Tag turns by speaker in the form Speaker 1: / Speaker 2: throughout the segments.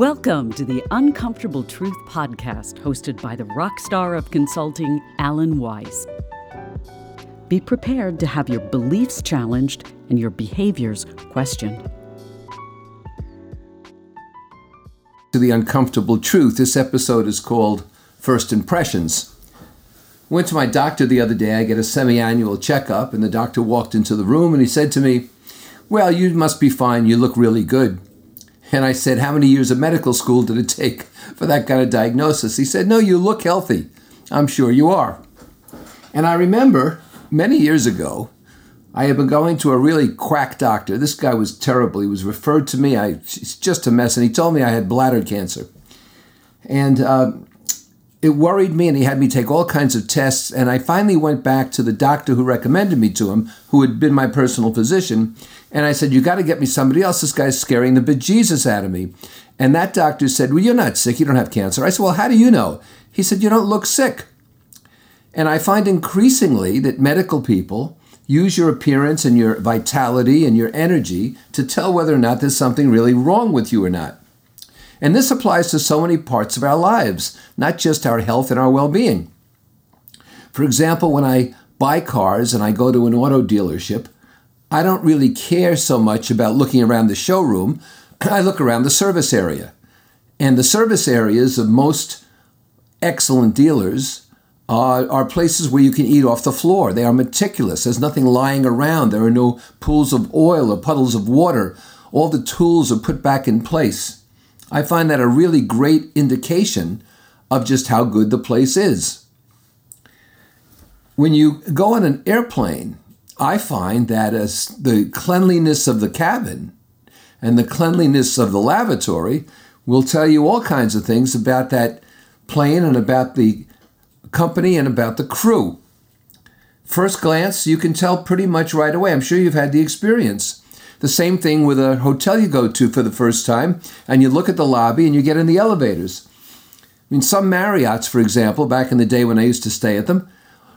Speaker 1: Welcome to the Uncomfortable Truth podcast, hosted by the rock star of consulting, Alan Weiss. Be prepared to have your beliefs challenged and your behaviors questioned.
Speaker 2: To the Uncomfortable Truth, this episode is called First Impressions. Went to my doctor the other day. I get a semi annual checkup, and the doctor walked into the room and he said to me, Well, you must be fine. You look really good. And I said, How many years of medical school did it take for that kind of diagnosis? He said, No, you look healthy. I'm sure you are. And I remember many years ago, I had been going to a really quack doctor. This guy was terrible. He was referred to me. I, it's just a mess. And he told me I had bladder cancer. And uh, it worried me, and he had me take all kinds of tests. And I finally went back to the doctor who recommended me to him, who had been my personal physician. And I said, You got to get me somebody else. This guy's scaring the bejesus out of me. And that doctor said, Well, you're not sick. You don't have cancer. I said, Well, how do you know? He said, You don't look sick. And I find increasingly that medical people use your appearance and your vitality and your energy to tell whether or not there's something really wrong with you or not. And this applies to so many parts of our lives, not just our health and our well being. For example, when I buy cars and I go to an auto dealership, I don't really care so much about looking around the showroom. I look around the service area. And the service areas of most excellent dealers are, are places where you can eat off the floor. They are meticulous. There's nothing lying around. There are no pools of oil or puddles of water. All the tools are put back in place. I find that a really great indication of just how good the place is. When you go on an airplane, I find that as the cleanliness of the cabin and the cleanliness of the lavatory will tell you all kinds of things about that plane and about the company and about the crew. First glance, you can tell pretty much right away. I'm sure you've had the experience. The same thing with a hotel you go to for the first time, and you look at the lobby and you get in the elevators. I mean, some Marriotts, for example, back in the day when I used to stay at them,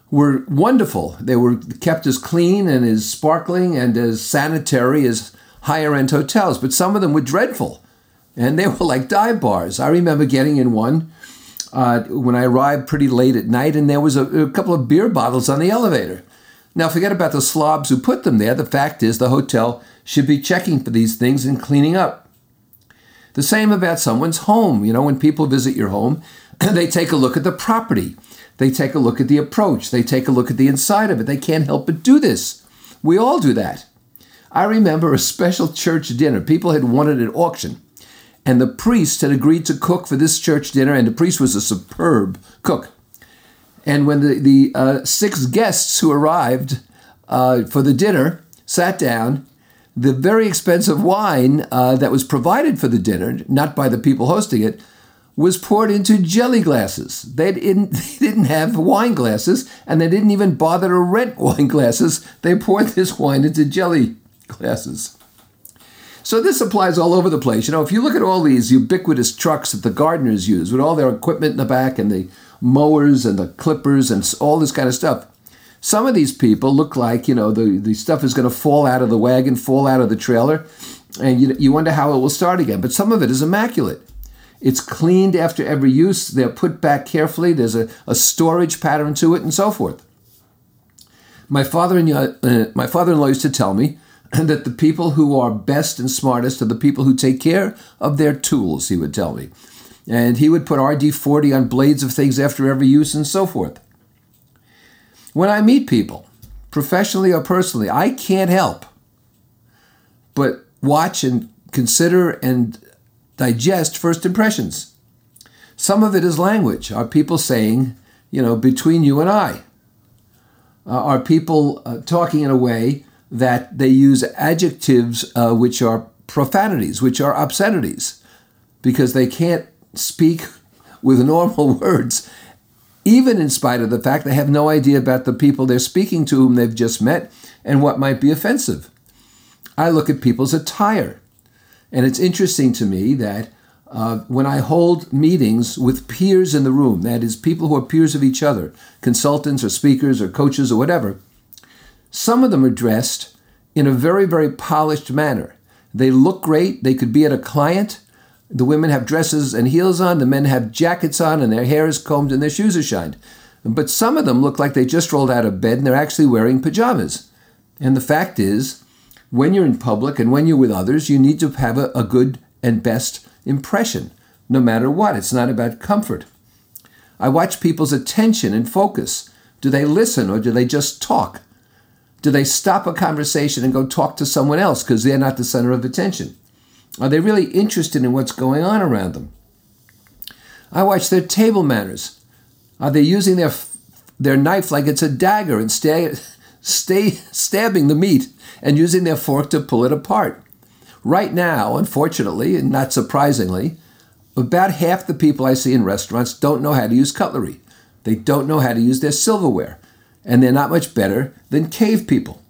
Speaker 2: were wonderful. They were kept as clean and as sparkling and as sanitary as higher end hotels, but some of them were dreadful. And they were like dive bars. I remember getting in one uh, when I arrived pretty late at night, and there was a, a couple of beer bottles on the elevator. Now, forget about the slobs who put them there. The fact is, the hotel should be checking for these things and cleaning up. The same about someone's home. You know, when people visit your home, they take a look at the property. They take a look at the approach. They take a look at the inside of it. They can't help but do this. We all do that. I remember a special church dinner. People had it at auction. And the priest had agreed to cook for this church dinner, and the priest was a superb cook. And when the, the uh, six guests who arrived uh, for the dinner sat down, the very expensive wine uh, that was provided for the dinner, not by the people hosting it, was poured into jelly glasses. They didn't, they didn't have wine glasses, and they didn't even bother to rent wine glasses. They poured this wine into jelly glasses. So this applies all over the place. You know, if you look at all these ubiquitous trucks that the gardeners use with all their equipment in the back and the mowers and the clippers and all this kind of stuff, some of these people look like, you know, the, the stuff is going to fall out of the wagon, fall out of the trailer, and you, you wonder how it will start again. But some of it is immaculate. It's cleaned after every use. They're put back carefully. There's a, a storage pattern to it, and so forth. My father-in-law, uh, my father-in-law used to tell me that the people who are best and smartest are the people who take care of their tools. He would tell me, and he would put WD40 on blades of things after every use, and so forth. When I meet people, professionally or personally, I can't help but watch and consider and digest first impressions. Some of it is language. Are people saying, you know, between you and I? Uh, are people uh, talking in a way that they use adjectives uh, which are profanities, which are obscenities, because they can't speak with normal words, even in spite of the fact they have no idea about the people they're speaking to whom they've just met and what might be offensive. I look at people's attire. And it's interesting to me that uh, when I hold meetings with peers in the room, that is, people who are peers of each other, consultants or speakers or coaches or whatever, some of them are dressed in a very, very polished manner. They look great. They could be at a client. The women have dresses and heels on, the men have jackets on, and their hair is combed and their shoes are shined. But some of them look like they just rolled out of bed and they're actually wearing pajamas. And the fact is, when you're in public and when you're with others, you need to have a, a good and best impression, no matter what. It's not about comfort. I watch people's attention and focus. Do they listen or do they just talk? Do they stop a conversation and go talk to someone else because they're not the center of attention? Are they really interested in what's going on around them? I watch their table manners. Are they using their their knife like it's a dagger and stay, stay stabbing the meat and using their fork to pull it apart? Right now, unfortunately, and not surprisingly, about half the people I see in restaurants don't know how to use cutlery. They don't know how to use their silverware, and they're not much better than cave people.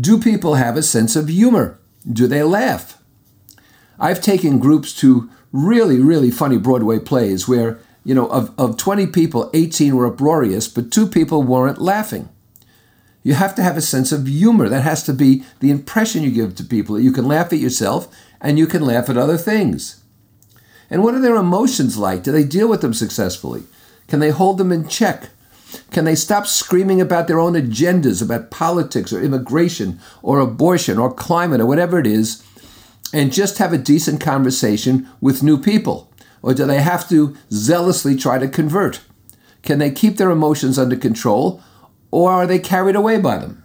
Speaker 2: Do people have a sense of humor? Do they laugh? I've taken groups to really, really funny Broadway plays where, you know, of, of 20 people, 18 were uproarious, but two people weren't laughing. You have to have a sense of humor. That has to be the impression you give to people. that You can laugh at yourself and you can laugh at other things. And what are their emotions like? Do they deal with them successfully? Can they hold them in check? Can they stop screaming about their own agendas, about politics or immigration or abortion or climate or whatever it is, and just have a decent conversation with new people? Or do they have to zealously try to convert? Can they keep their emotions under control, or are they carried away by them?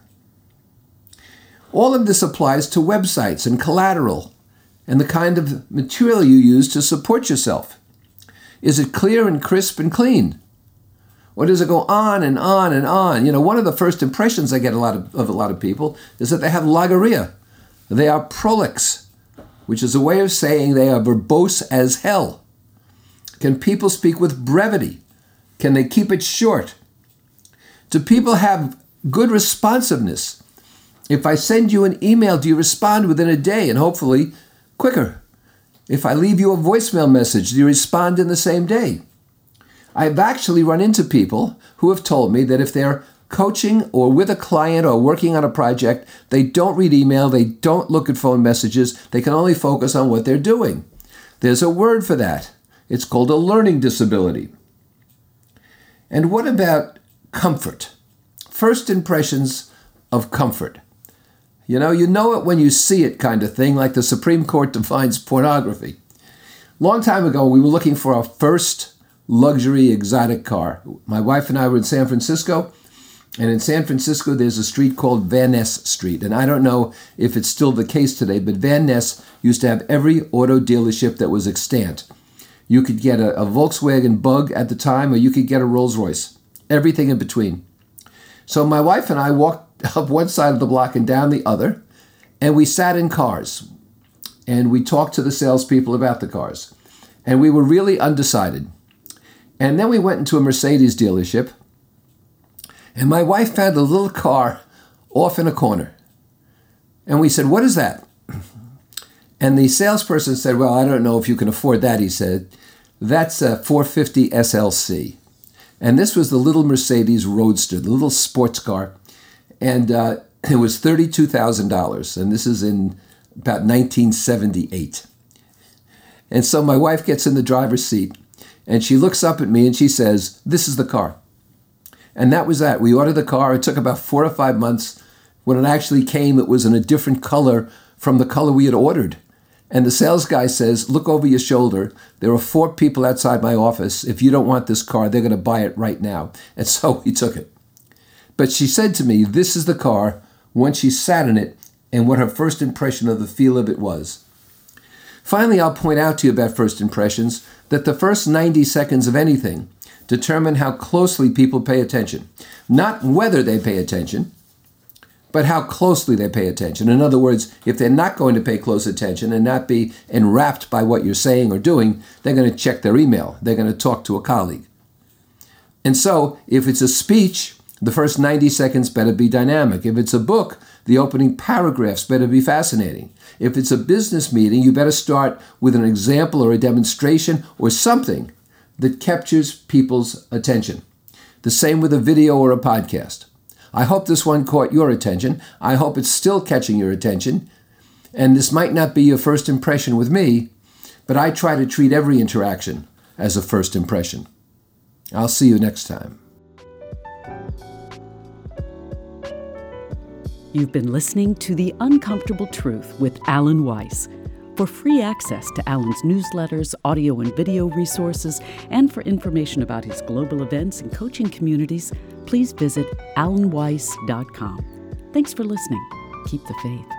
Speaker 2: All of this applies to websites and collateral and the kind of material you use to support yourself. Is it clear and crisp and clean? Or does it go on and on and on? You know, one of the first impressions I get a lot of, of a lot of people is that they have logorrhea. They are prolix, which is a way of saying they are verbose as hell. Can people speak with brevity? Can they keep it short? Do people have good responsiveness? If I send you an email, do you respond within a day and hopefully quicker. If I leave you a voicemail message, do you respond in the same day? I've actually run into people who have told me that if they're coaching or with a client or working on a project, they don't read email, they don't look at phone messages, they can only focus on what they're doing. There's a word for that. It's called a learning disability. And what about comfort? First impressions of comfort. You know, you know it when you see it, kind of thing, like the Supreme Court defines pornography. Long time ago, we were looking for our first luxury exotic car. My wife and I were in San Francisco, and in San Francisco, there's a street called Van Ness Street. And I don't know if it's still the case today, but Van Ness used to have every auto dealership that was extant. You could get a, a Volkswagen Bug at the time, or you could get a Rolls Royce, everything in between. So my wife and I walked up one side of the block and down the other, and we sat in cars and we talked to the salespeople about the cars. And we were really undecided. And then we went into a Mercedes dealership, and my wife found a little car off in a corner. And we said, What is that? And the salesperson said, Well, I don't know if you can afford that, he said. That's a 450 SLC. And this was the little Mercedes Roadster, the little sports car and uh, it was thirty-two thousand dollars, and this is in about 1978. And so my wife gets in the driver's seat, and she looks up at me and she says, "This is the car." And that was that. We ordered the car. It took about four or five months. When it actually came, it was in a different color from the color we had ordered. And the sales guy says, Look over your shoulder. There are four people outside my office. If you don't want this car, they're going to buy it right now. And so he took it. But she said to me, This is the car, once she sat in it, and what her first impression of the feel of it was. Finally, I'll point out to you about first impressions that the first 90 seconds of anything determine how closely people pay attention. Not whether they pay attention, but how closely they pay attention. In other words, if they're not going to pay close attention and not be enwrapped by what you're saying or doing, they're going to check their email. They're going to talk to a colleague. And so, if it's a speech, the first 90 seconds better be dynamic. If it's a book, the opening paragraphs better be fascinating. If it's a business meeting, you better start with an example or a demonstration or something that captures people's attention. The same with a video or a podcast. I hope this one caught your attention. I hope it's still catching your attention. And this might not be your first impression with me, but I try to treat every interaction as a first impression. I'll see you next time.
Speaker 1: You've been listening to The Uncomfortable Truth with Alan Weiss. For free access to Alan's newsletters, audio and video resources, and for information about his global events and coaching communities, please visit alanweiss.com. Thanks for listening. Keep the faith.